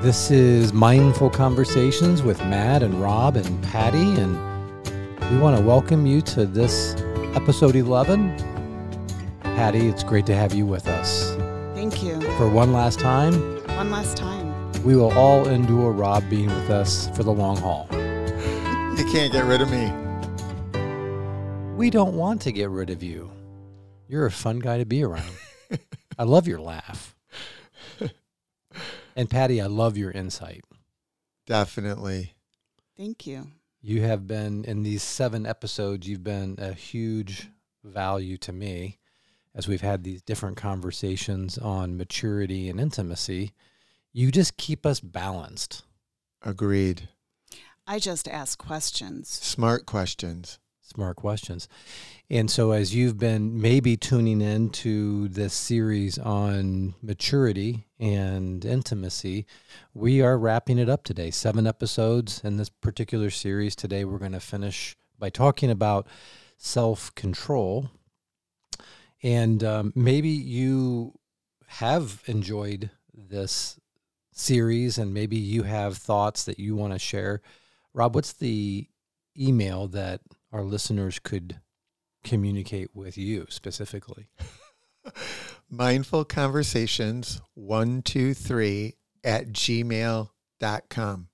This is Mindful Conversations with Matt and Rob and Patty, and we want to welcome you to this episode 11. Patty, it's great to have you with us. Thank you. For one last time, One last time. we will all endure Rob being with us for the long haul. You can't get rid of me. We don't want to get rid of you. You're a fun guy to be around. I love your laugh. And Patty, I love your insight. Definitely. Thank you. You have been in these seven episodes, you've been a huge value to me as we've had these different conversations on maturity and intimacy. You just keep us balanced. Agreed. I just ask questions. Smart questions. Smart questions. And so, as you've been maybe tuning in to this series on maturity and intimacy, we are wrapping it up today. Seven episodes in this particular series. Today, we're going to finish by talking about self control. And um, maybe you have enjoyed this series, and maybe you have thoughts that you want to share. Rob, what's the email that our listeners could communicate with you specifically? Mindful conversations one, two, three at gmail.com.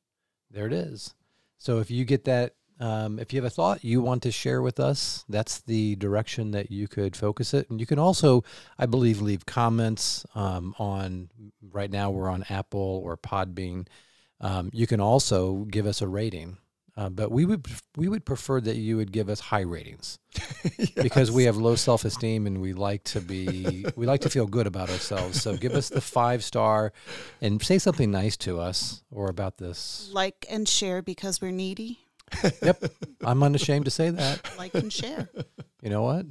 There it is. So if you get that, um, if you have a thought you want to share with us, that's the direction that you could focus it. And you can also, I believe, leave comments um, on. Right now, we're on Apple or Podbean. Um, you can also give us a rating, uh, but we would we would prefer that you would give us high ratings because we have low self esteem and we like to be we like to feel good about ourselves. So give us the five star and say something nice to us or about this. Like and share because we're needy. Yep, I'm unashamed to say that. Like and share. You know what?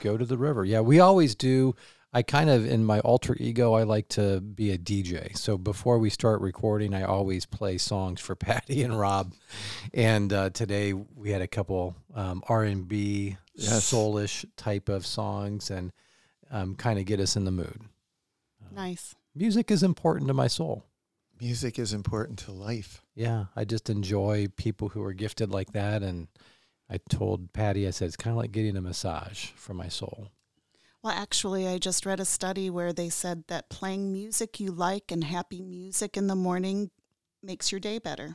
Go to the river. Yeah, we always do. I kind of, in my alter ego, I like to be a DJ. So before we start recording, I always play songs for Patty and Rob. And uh, today we had a couple um, R and B, Yes. soulish type of songs, and um, kind of get us in the mood. Nice. Music is important to my soul. Music is important to life. Yeah, I just enjoy people who are gifted like that. And I told Patty, I said, it's kind of like getting a massage for my soul. Well, actually, I just read a study where they said that playing music you like and happy music in the morning makes your day better.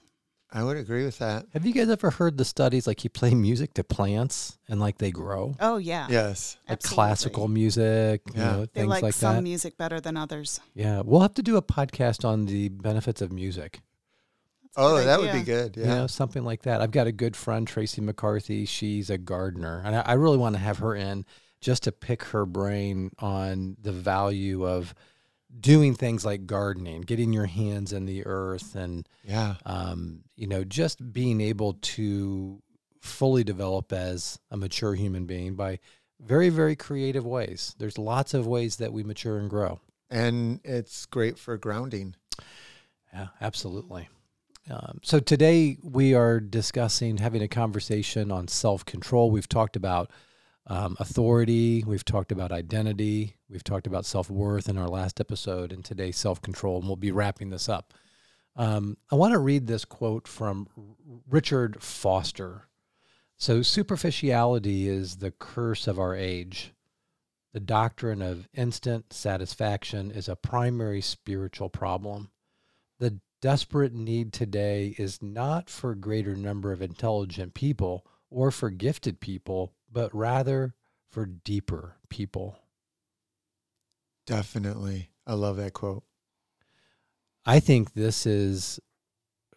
I would agree with that. Have you guys ever heard the studies like you play music to plants and like they grow? Oh, yeah. Yes. Like absolutely. classical music, you know, They things like, like, some that. music better than others. Yeah, we'll have to do a podcast on the benefits of music. Oh, good that would be good. You Yeah. know, something like that. I've got a good friend, Tracy McCarthy. She's a gardener, and I, I really want to have her in just to pick her brain on the value of doing things like gardening, getting your hands in the earth, and Yeah. um, you know, just being able to fully develop as a mature human being by very, very creative ways. There's lots of ways that we mature and grow. And it's great for grounding. Yeah, absolutely. Um, so today we are discussing having a conversation on self control. We've talked about um, authority, we've talked about identity, we've talked about self worth in our last episode, and today self control, and we'll be wrapping this up. Um, I want to read this quote from Richard Foster. So, superficiality is the curse of our age. The doctrine of instant satisfaction is a primary spiritual problem. The desperate need today is not for a greater number of intelligent people or for gifted people, but rather for deeper people. Definitely. I love that quote. I think this is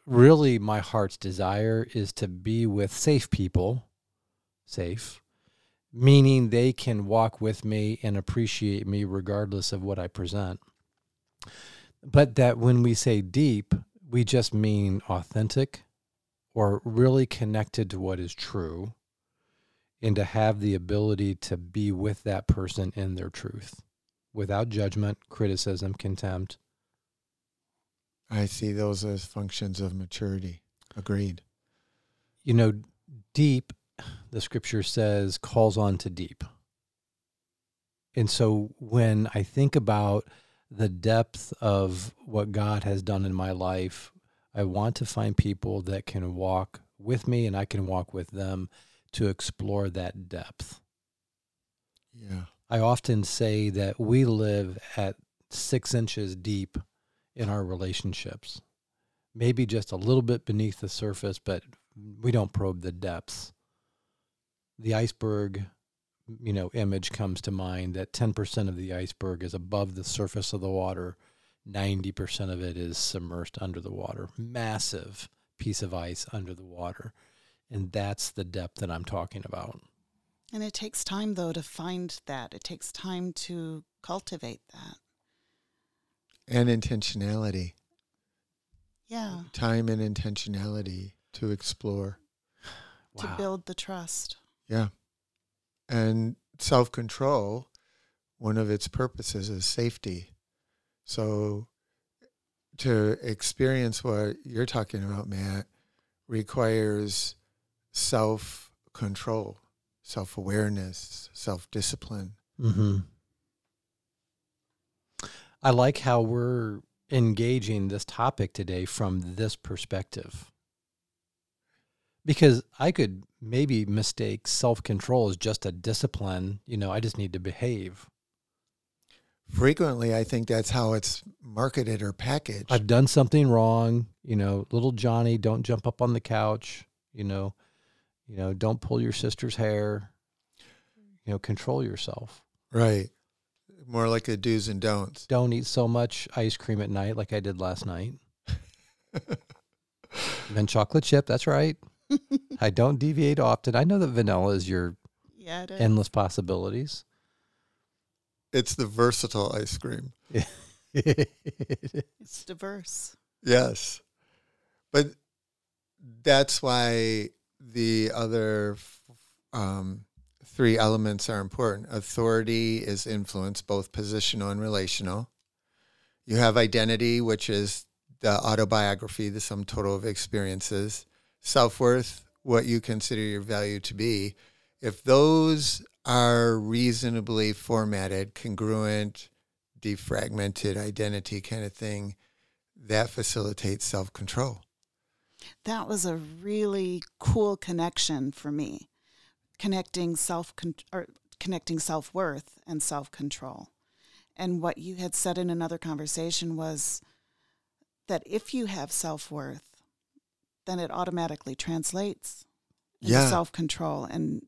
really my heart's desire is to be with safe people, safe, meaning they can walk with me and appreciate me regardless of what I present. But that when we say deep, we just mean authentic or really connected to what is true and to have the ability to be with that person in their truth without judgment, criticism, contempt. I see those as functions of maturity. Agreed. You know, deep, the scripture says, calls on to deep. And so when I think about the depth of what God has done in my life, I want to find people that can walk with me and I can walk with them to explore that depth. Yeah. I often say that we live at six inches deep in our relationships, maybe just a little bit beneath the surface, but we don't probe the depths. The iceberg, you know, image comes to mind that 10% of the iceberg is above the surface of the water, 90% of it is submerged under the water. Massive piece of ice under the water. And that's the depth that I'm talking about. And it takes time, though, to find that. It takes time to cultivate that. And intentionality. Yeah. Time and intentionality to explore. To build the trust. Yeah. And self control, one of its purposes is safety. So to experience what you're talking about, Matt, requires self control, self awareness, self discipline. Mm-hmm. I like how we're engaging this topic today from this perspective. Because I could maybe mistake self control as just a discipline. You know, I just need to behave. Frequently, I think that's how it's marketed or packaged. I've done something wrong. You know, little Johnny, don't jump up on the couch. You know, you know, don't pull your sister's hair. You know, control yourself. right. More like a do's and don'ts. Don't eat so much ice cream at night like I did last night. then chocolate chip, that's right. I don't deviate often. I know that vanilla is your Yeah, it is. endless possibilities. It's the versatile ice cream. it's diverse. Yes. But that's why the other um, three elements are important. Authority is influence, both positional and relational. You have identity, which is the autobiography, the sum total of experiences. Self worth, what you consider your value to be. If those are reasonably formatted, congruent, defragmented identity kind of thing, that facilitates self control. That was a really cool connection for me, connecting self or connecting self worth and self control. And what you had said in another conversation was that if you have self worth, then it automatically translates Yeah. self control. And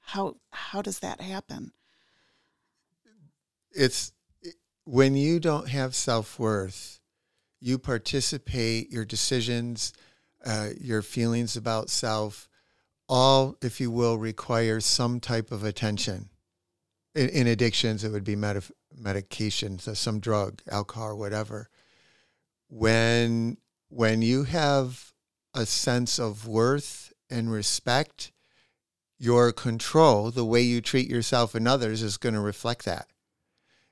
how how does that happen? it's when you don't have self worth, you participate, your decisions, uh, your feelings about self, all, if you will, require some type of attention. In, in addictions, it would be medi- medications, uh, some drug, alcohol, whatever. When when you have a sense of worth and respect, your control, the way you treat yourself and others, is going to reflect that.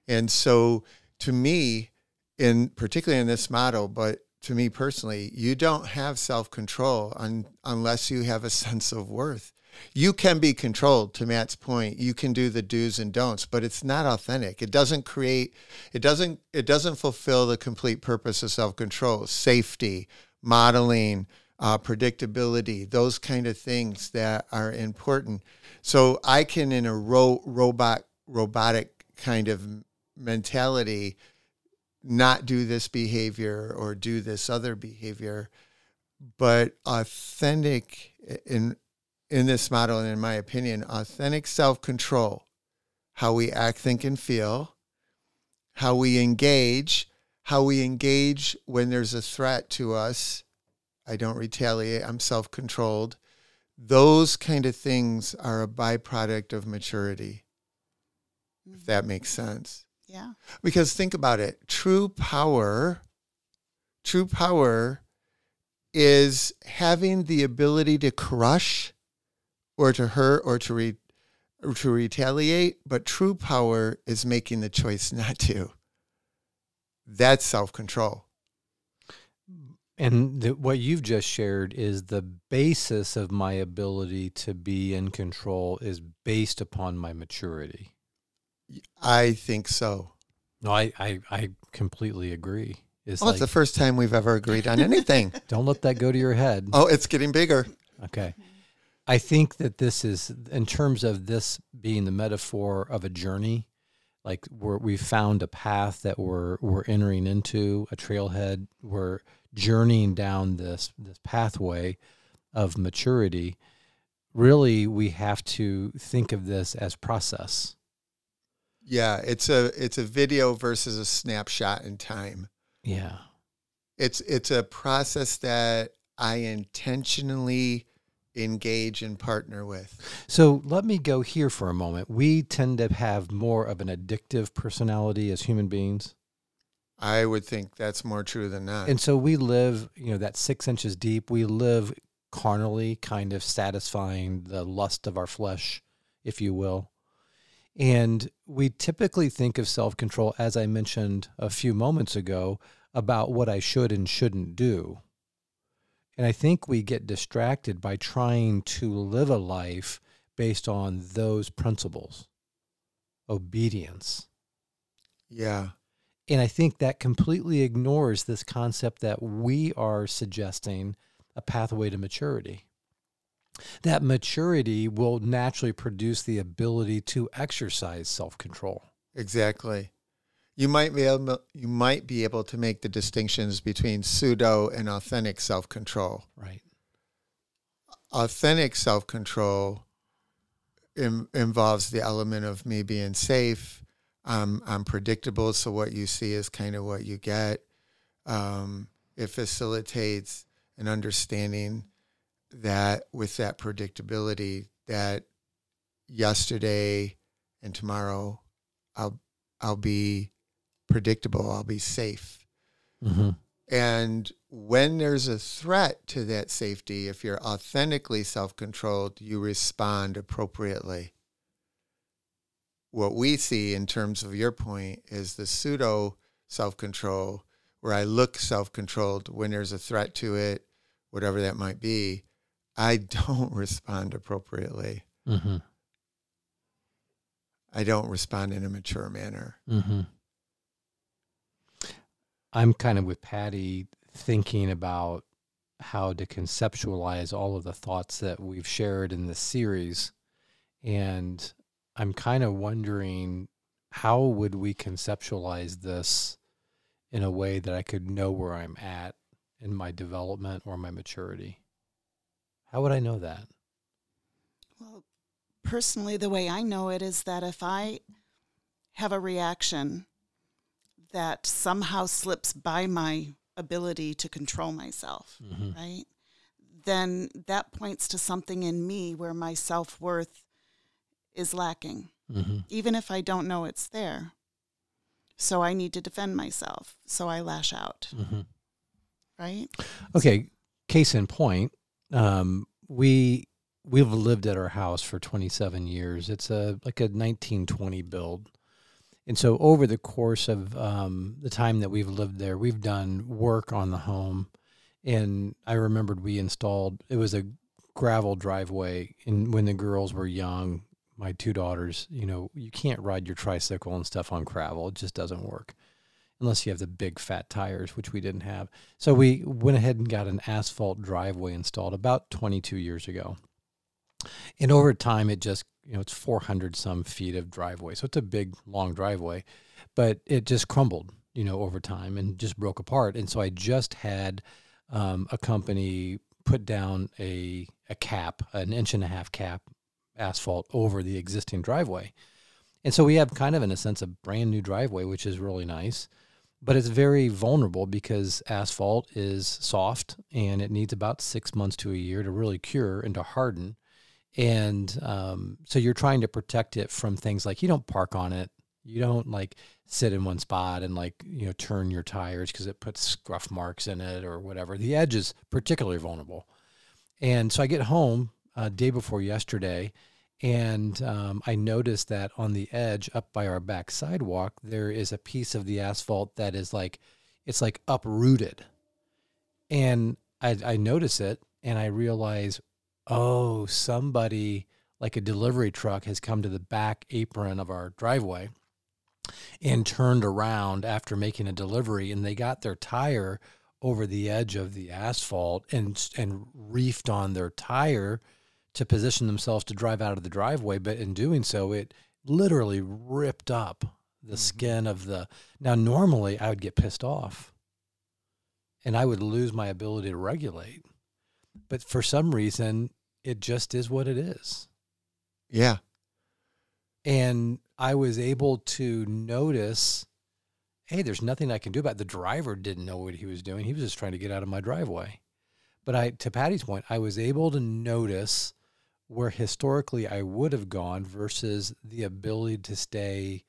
And so to me, in particularly in this model, but to me personally, you don't have self-control un, unless you have a sense of worth. You can be controlled to Matt's point. You can do the do's and don'ts, but it's not authentic. It doesn't create it doesn't it doesn't fulfill the complete purpose of self-control, safety, modeling, uh, predictability, those kind of things that are important. So I can in a ro- robot robotic kind of mentality not do this behavior or do this other behavior. But authentic in in this model and in my opinion authentic self-control how we act think and feel how we engage how we engage when there's a threat to us. I don't retaliate i'm self-controlled. Those kind of things are a byproduct of maturity if that makes sense Yeah. because think about it true power true power is having the ability to crush or to hurt or to re, or to retaliate but true power is making the choice not to that's self-control And the, what you've just shared is the basis of my ability to be in control is based upon my maturity. I think so No, I, I, I completely agree. It's Well, like, it's the first time we've ever agreed on anything. don't let that go to your head. oh, it's getting bigger. Okay. I think that this is, in terms of this being the metaphor of a journey, like we're, we found a path that we're, we're entering into, a trailhead, we're journeying down this, this pathway of maturity. Really, we have to think of this as process. Yeah, it's a it's a video versus a snapshot in time. Yeah. It's it's a process that I intentionally engage and partner with. So let me go here for a moment. We tend to have more of an addictive personality as human beings. I would think that's more true than not. And so we live, you know, that six inches deep. We live carnally, kind of satisfying the lust of our flesh, if you will. And we typically think of self control, as I mentioned a few moments ago, about what I should and shouldn't do. And I think we get distracted by trying to live a life based on those principles obedience. yeah. And I think that completely ignores this concept that we are suggesting a pathway to maturity. That maturity will naturally produce the ability to exercise self control. Exactly. You might be able you might be able to make the distinctions between pseudo and authentic self-control. Right. Authentic self-control Im- involves the element of me being safe. Um, I'm predictable, so what you see is kind of what you get. Um, it facilitates an understanding that with that predictability, that yesterday and tomorrow, I'll I'll be predictable. I'll be safe. Mm-hmm. And when there's a threat to that safety, if you're authentically self controlled, you respond appropriately. What we see in terms of your point is the pseudo self control, where I look self controlled when there's a threat to it, whatever that might be. I don't respond appropriately. Mm-hmm. I don't respond in a mature manner. Mm-hmm. I'm kind of with Patty thinking about how to conceptualize all of the thoughts that we've shared in this series. And I'm kind of wondering how would we conceptualize this in a way that I could know where I'm at in my development or my maturity? How would I know that? Well, personally, the way I know it is that if I have a reaction that somehow slips by my ability to control myself, Mm-hmm. right? Then that points to something in me where my self worth is lacking, Mm-hmm. even if I don't know it's there. So I need to defend myself. So I lash out, Mm-hmm. right? Okay, case in point, um, we we've lived at our house for 27 years. It's a like a 1920 build, and so over the course of um, the time that we've lived there, we've done work on the home. And I remembered we installed it was a gravel driveway, and when the girls were young, my two daughters, you know, you can't ride your tricycle and stuff on gravel; it just doesn't work unless you have the big fat tires, which we didn't have. So we went ahead and got an asphalt driveway installed about 22 years ago. And over time, it just, you know, it's 400 some feet of driveway. So it's a big, long driveway, but it just crumbled, you know, over time and just broke apart. And so I just had um, a company put down a, a cap, an inch and a half cap asphalt over the existing driveway. And so we have kind of, in a sense, a brand new driveway, which is really nice but it's very vulnerable because asphalt is soft and it needs about six months to a year to really cure and to harden. And um, so you're trying to protect it from things like you don't park on it, you don't like sit in one spot and like you know turn your tires because it puts scuff marks in it or whatever. The edge is particularly vulnerable. And so I get home uh, day before yesterday, and um, I noticed that on the edge up by our back sidewalk, there is a piece of the asphalt that is like, it's like uprooted. And I, I notice it and I realize, oh, somebody like a delivery truck has come to the back apron of our driveway and turned around after making a delivery and they got their tire over the edge of the asphalt and and reefed on their tire to position themselves to drive out of the driveway but in doing so it literally ripped up the Mhm. skin of the now normally I would get pissed off and I would lose my ability to regulate but for some reason it just is what it is Yeah. and I was able to notice, hey, there's nothing I can do about it. The driver didn't know what he was doing. He was just trying to get out of my driveway. But I to Patty's point, I was able to notice where historically I would have gone versus the ability to stay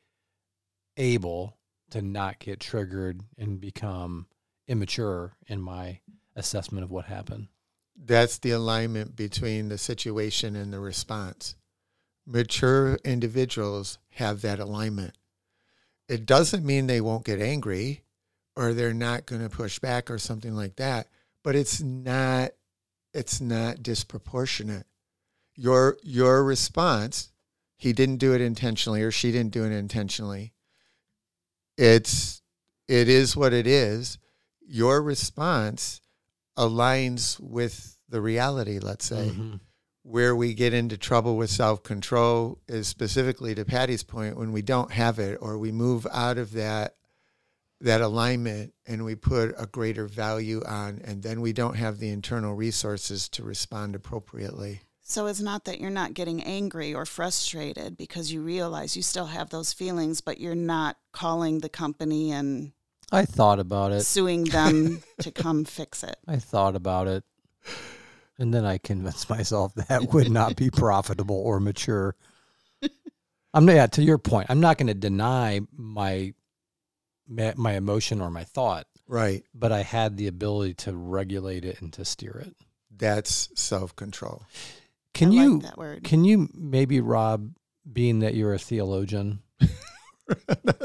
able to not get triggered and become immature in my assessment of what happened. That's the alignment between the situation and the response. Mature individuals have that alignment. It doesn't mean they won't get angry or they're not going to push back or something like that, but it's not it's not disproportionate. Your your response, he didn't do it intentionally or she didn't do it intentionally. It's it is what it is. Your response aligns with the reality, let's say. Mhm. Where we get into trouble with self control is specifically to Patty's point when we don't have it or we move out of that that alignment and we put a greater value on and then we don't have the internal resources to respond appropriately. So it's not that you're not getting angry or frustrated because you realize you still have those feelings, but you're not calling the company and I thought about it. suing them to come fix it. I thought about it. And then I convinced myself that would not be profitable or mature. I'm not, yeah, to your point, I'm not going to deny my my my emotion or my thought, Right. but I had the ability to regulate it and to steer it. That's self control. Can I you like that word? can you maybe Rob being that you're a theologian,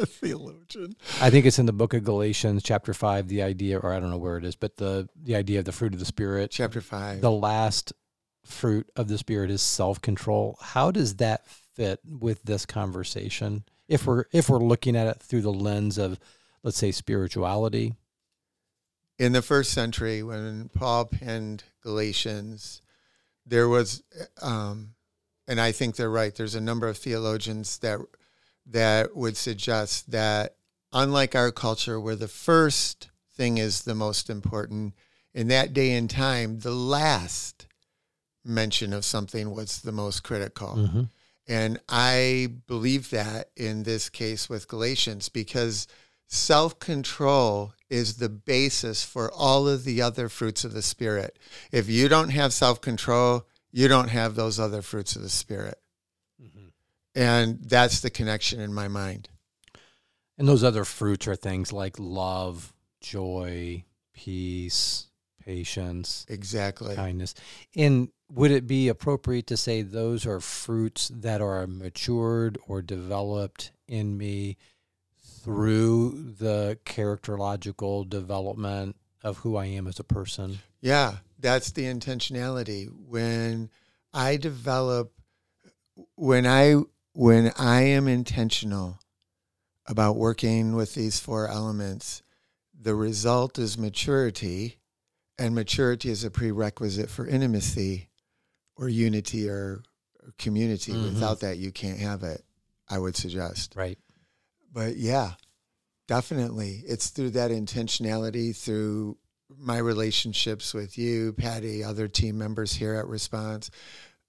Theologian. I think it's in the book of Galatians chapter 5 the idea or I don't know where it is, but the the idea of the fruit of the spirit Chapter five. the last fruit of the spirit is self-control how does that fit with this conversation if we're if we're looking at it through the lens of let's say spirituality in the first century when Paul penned Galatians, there was, um, and I think they're right. There's a number of theologians that that would suggest that, unlike our culture, where the first thing is the most important, in that day and time, the last mention of something was the most critical. And I believe that in this case with Galatians because self control is the basis for all of the other fruits of the Spirit. If you don't have self control, you don't have those other fruits of the Spirit. Mm-hmm. And that's the connection in my mind. and those other fruits are things like love joy peace patience Exactly. kindness and would it be appropriate to say those are fruits that are matured or developed in me through the characterological development of who I am as a person? Yeah, that's the intentionality. When I develop when I when I am intentional about working with these four elements, the result is maturity, and maturity is a prerequisite for intimacy or unity or, community. Mhm. Without that you can't have it, I would suggest Right. But yeah, definitely. It's through that intentionality, through my relationships with you, Patty, other team members here at Response,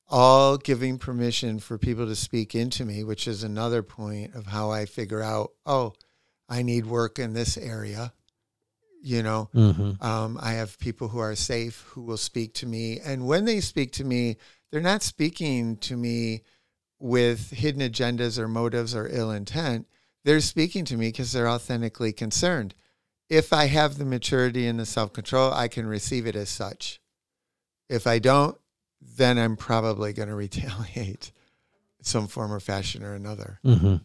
all giving permission for people to speak into me, which is another point of how I figure out, oh, I need work in this area. You know, Mm-hmm. um, I have people who are safe who will speak to me. And when they speak to me, they're not speaking to me with hidden agendas or motives or ill intent. They're speaking to me because they're authentically concerned. If I have the maturity and the self control, I can receive it as such. If I don't, then I'm probably going to retaliate some form or fashion or another. Mm-hmm.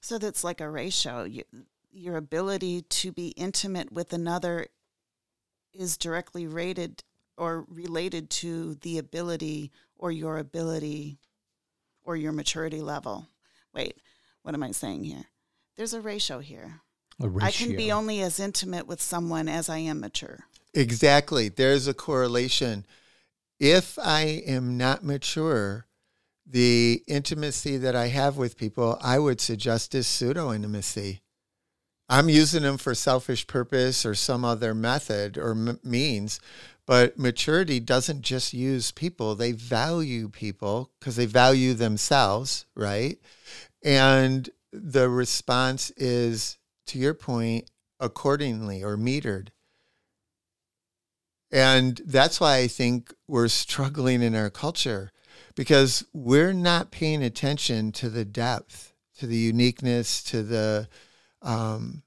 So that's like a ratio. You, your ability to be intimate with another is directly rated or related to the ability or your ability or your maturity level. Wait, what am I saying here? There's a ratio here. A ratio. I can be only as intimate with someone as I am mature. Exactly. There's a correlation. If I am not mature, the intimacy that I have with people, I would suggest is pseudo intimacy. I'm using them for selfish purpose or some other method or m- means, but maturity doesn't just use people, they value people because they value themselves, right? And the response is, to your point, accordingly or metered. And that's why I think we're struggling in our culture because we're not paying attention to the depth, to the uniqueness, to the um,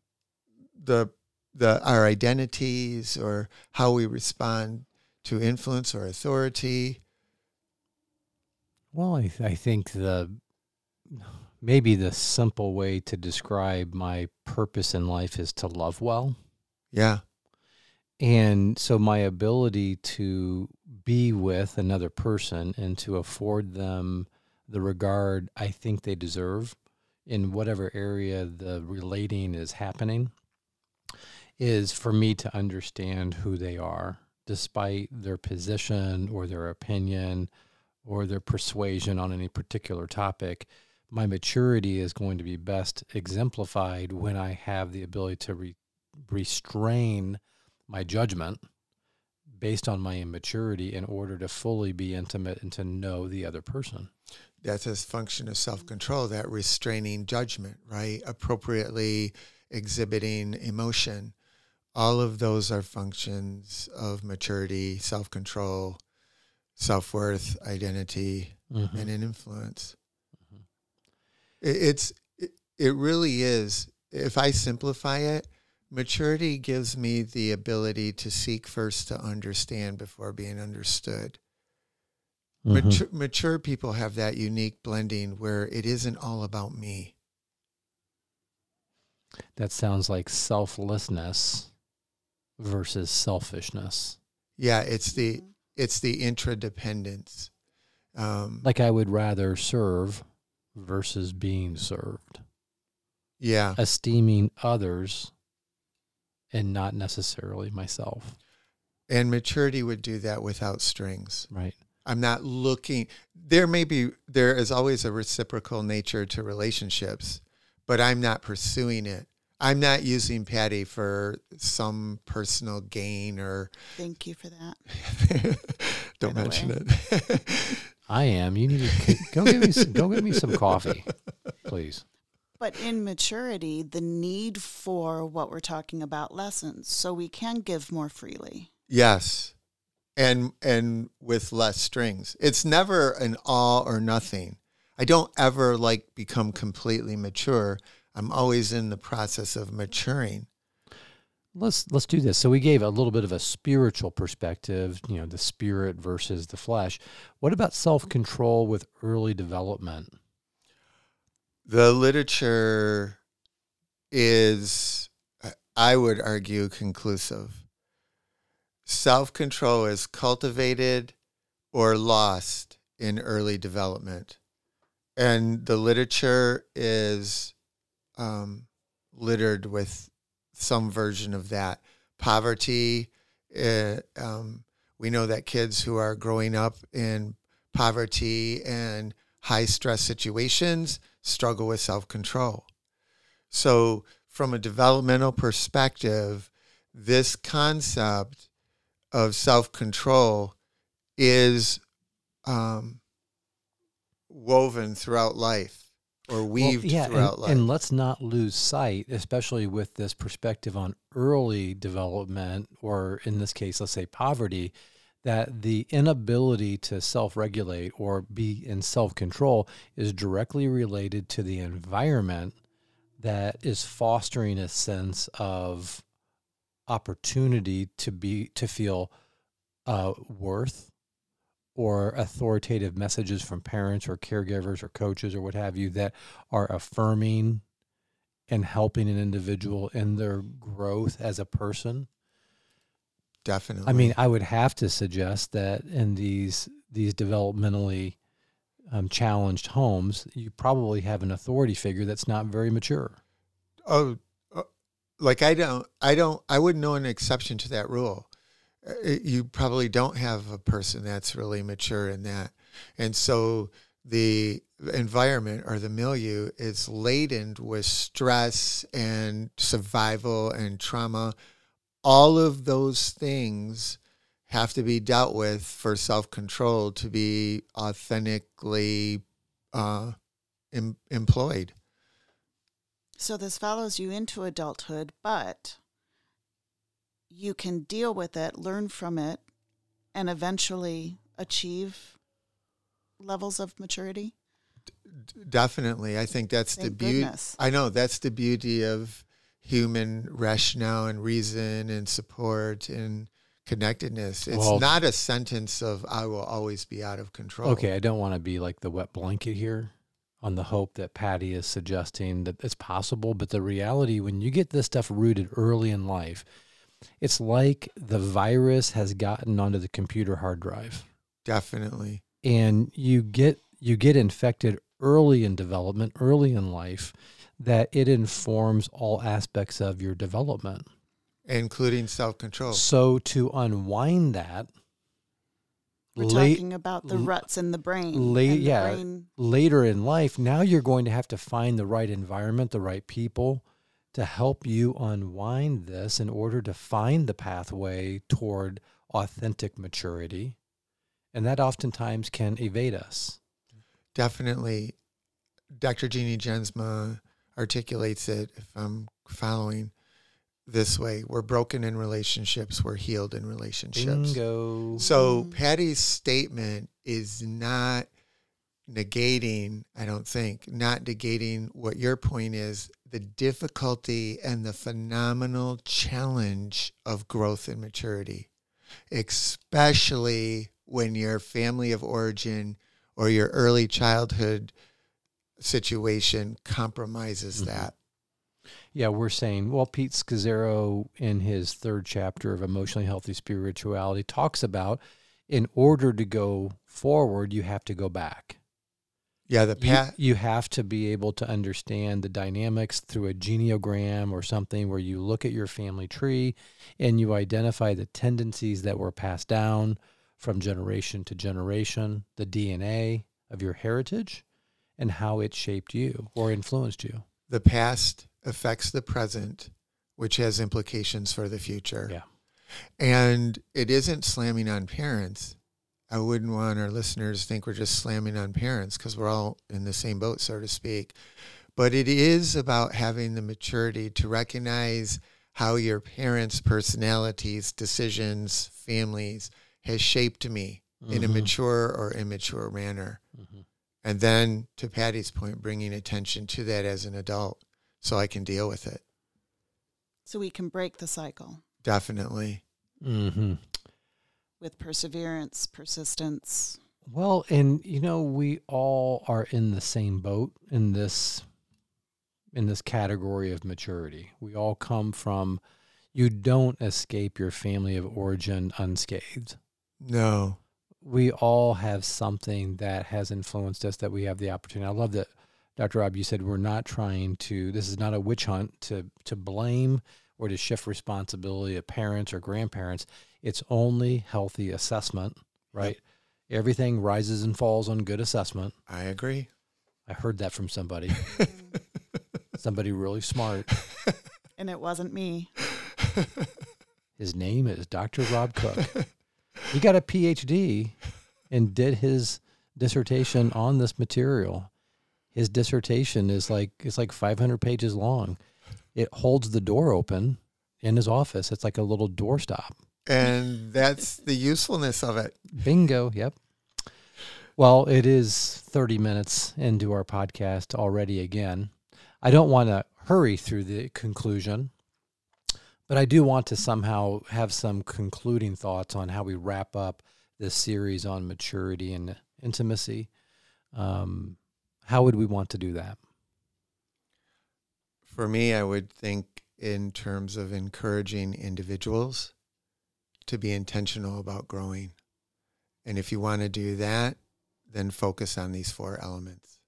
the the our identities or how we respond to influence or authority. Well, I, th- I think the maybe the simple way to describe my purpose in life is to love well. Yeah. And so my ability to be with another person and to afford them the regard I think they deserve in whatever area the relating is happening is for me to understand who they are despite their position or their opinion or their persuasion on any particular topic my maturity is going to be best exemplified when I have the ability to re- restrain my judgment based on my immaturity in order to fully be intimate and to know the other person. That's a function of self control, that restraining judgment, right? Appropriately exhibiting emotion. All of those are functions of maturity, self control, self worth, identity, Mm-hmm. and an influence. It, it's it, it really is. If I simplify it, maturity gives me the ability to seek first to understand before being understood. Mhm. Mature, mature people have that unique blending where it isn't all about me. That sounds like selflessness versus selfishness. Yeah, it's the it's the intradependence. Um, Like I would rather serve versus being served, yeah, esteeming others and not necessarily myself, and maturity would do that without strings. right? I'm not looking. There may be, there is always a reciprocal nature to relationships, but I'm not pursuing it. I'm not using Patty for some personal gain or Thank you for that. don't mention it. I am. You need to go get me some, go get me some coffee, please. But in maturity, the need for what we're talking about lessens, so we can give more freely. yes. And and with less strings. It's never an all or nothing. I don't ever like become completely mature. I'm always in the process of maturing. Let's let's do this. So we gave a little bit of a spiritual perspective, you know, the spirit versus the flesh. What about self-control with early development? The literature is, I would argue, conclusive. Self control is cultivated or lost in early development. And the literature is um, littered with some version of that. Poverty, uh, um, we know that kids who are growing up in poverty and high stress situations struggle with self control. So, from a developmental perspective, this concept of self control is um, woven throughout life or weaved Well, yeah, throughout and, life. and let's not lose sight, especially with this perspective on early development, or in this case, let's say poverty, that the inability to self regulate or be in self control is directly related to the environment that is fostering a sense of opportunity to be to feel uh, worth or authoritative messages from parents or caregivers or coaches or what have you that are affirming and helping an individual in their growth as a person. Definitely. I mean, I would have to suggest that in these these developmentally um, challenged homes, you probably have an authority figure that's not very mature. Oh, uh, like I don't, I don't, I wouldn't know an exception to that rule. Uh, You probably don't have a person that's really mature in that, and so the environment or the milieu is laden with stress and survival and trauma. All of those things have to be dealt with for self control to be authentically uh, em- employed. So this follows you into adulthood, but you can deal with it, learn from it, and eventually achieve levels of maturity. Definitely. I think that's the beauty. I know that's the beauty of human rationale and reason and support and connectedness. It's Well- not a sentence of I will always be out of control. Okay, I don't want to be like the wet blanket here on the hope that Patty is suggesting that it's possible, but the reality when you get this stuff rooted early in life, it's like the virus has gotten onto the computer hard drive Definitely. and you get you get infected early in development, early in life that it informs all aspects of your development. Including self control. So to unwind that We're late, talking about the ruts in the brain. late- and the yeah. brain- later in life, now you're going to have to find the right environment, the right people to help you unwind this in order to find the pathway toward authentic maturity. And that oftentimes can evade us. Definitely. Dr. Jeannie Jensma articulates it, if I'm following this way. We're broken in relationships, we're healed in relationships. Bingo. So. Patty's statement is not negating, I don't think, not negating what your point is the difficulty and the phenomenal challenge of growth and maturity, especially when your family of origin or your early childhood situation compromises Mhm. that. Yeah, we're saying, well, Pete Scazzero in his third chapter of Emotionally Healthy Spirituality talks about in order to go forward, you have to go back. Yeah, the You, you have to be able to understand the dynamics through a genogram or something where you look at your family tree and you identify the tendencies that were passed down from generation to generation, the DNA of your heritage, and how it shaped you or influenced you. the past affects the present, which has implications for the future. Yeah. And it isn't slamming on parents. I wouldn't want our listeners to think we're just slamming on parents because we're all in the same boat, so to speak. But it is about having the maturity to recognize how your parents' personalities, decisions, families has shaped me in a Mhm. mature or immature manner. Mhm. And then, to Patty's point, bringing attention to that as an adult so I can deal with it. So we can break the cycle Definitely. Mhm. With perseverance, persistence. Well, and you know, we all are in the same boat in this in this category of maturity. We all come from you don't escape your family of origin unscathed. No. We all have something that has influenced us that we have the opportunity. I love that Dr. Rob you said we're not trying to this is not a witch hunt to to blame or to shift responsibility of parents or grandparents. It's only healthy assessment, right? Everything rises and falls on good assessment. I agree. I heard that from somebody, somebody really smart. And it wasn't me. His name is Dr. Rob Cook. He got a PhD and did his dissertation on this material. His dissertation is like it's like 500 pages long. It holds the door open in his office. It's like a little doorstop. and that's the usefulness of it. Bingo. Yep. Well, it is 30 minutes into our podcast already again. I don't want to hurry through the conclusion, but I do want to somehow have some concluding thoughts on how we wrap up this series on maturity and intimacy. Um, how would we want to do that? For me, I would think in terms of encouraging individuals to be intentional about growing. And if you want to do that, then focus on these four elements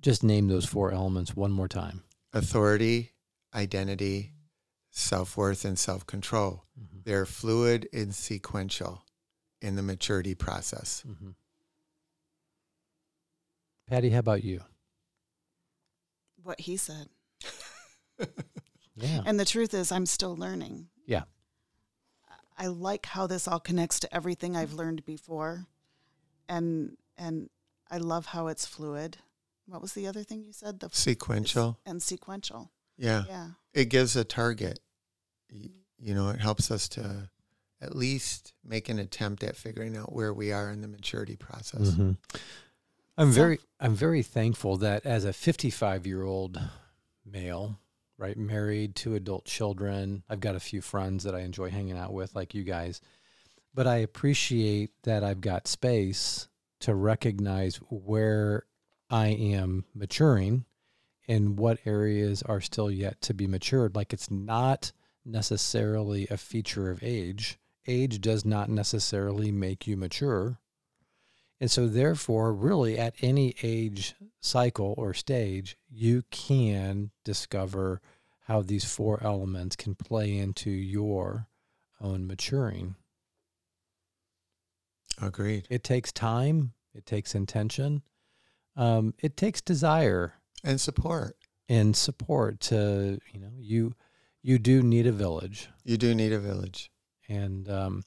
Just name those four elements one more time. authority, identity, self worth, and self control. Mhm. They're fluid and sequential in the maturity process. Mhm. Patty, how about you? What he said. Yeah. And the truth is, I'm still learning. Yeah. I like how this all connects to everything I've learned before, and and I love how it's fluid. What was the other thing you said? The Sequential. and sequential. Yeah. Yeah. It gives a target. You know, it helps us to at least make an attempt at figuring out where we are in the maturity process. Mhm. I'm very I'm very thankful that as a 55 year old male, right, married, two adult children, I've got a few friends that I enjoy hanging out with, like you guys. But I appreciate that I've got space to recognize where I am maturing and what areas are still yet to be matured. Like it's not necessarily a feature of age. Age does not necessarily make you mature. And so, therefore, really at any age cycle or stage, you can discover how these four elements can play into your own maturing. Agreed. It takes time, it takes intention, um, it takes desire And support. and support to, you know, you you do need a village. You do need a village. And um,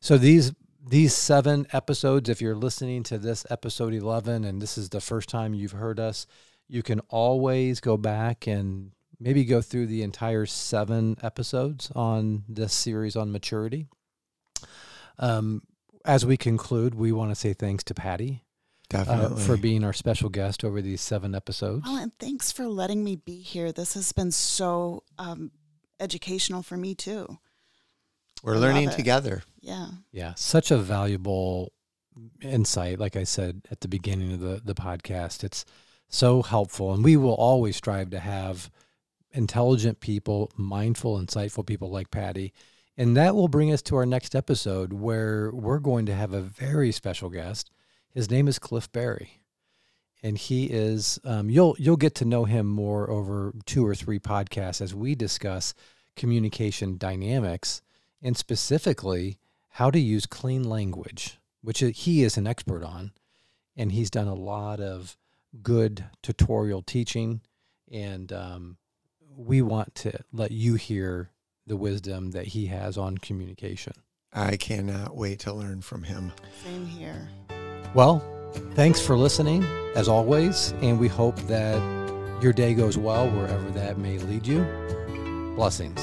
so these these seven episodes, if you're listening to this episode eleven, and this is the first time you've heard us, you can always go back and maybe go through the entire seven episodes on this series on maturity. Um, as we conclude, we want to say thanks to Patty uh, Definitely. for being our special guest over these seven episodes. Well, and thanks for letting me be here. This has been so um, educational for me too. We're I love learning it. together. Yeah. Such a valuable insight. Like I said at the beginning of the, the podcast, it's so helpful. And we will always strive to have intelligent people, mindful, insightful people like Patty. And that will bring us to our next episode where we're going to have a very special guest. His name is Cliff Barry. And he is um, you'll you'll get to know him more over two or three podcasts as we discuss communication dynamics and specifically how to use clean language, which he is an expert on. And he's done a lot of good tutorial teaching. And um, we want to let you hear the wisdom that he has on communication. I cannot wait to learn from him. Same here. Well, thanks for listening, as always. And we hope that your day goes well wherever that may lead you. Blessings.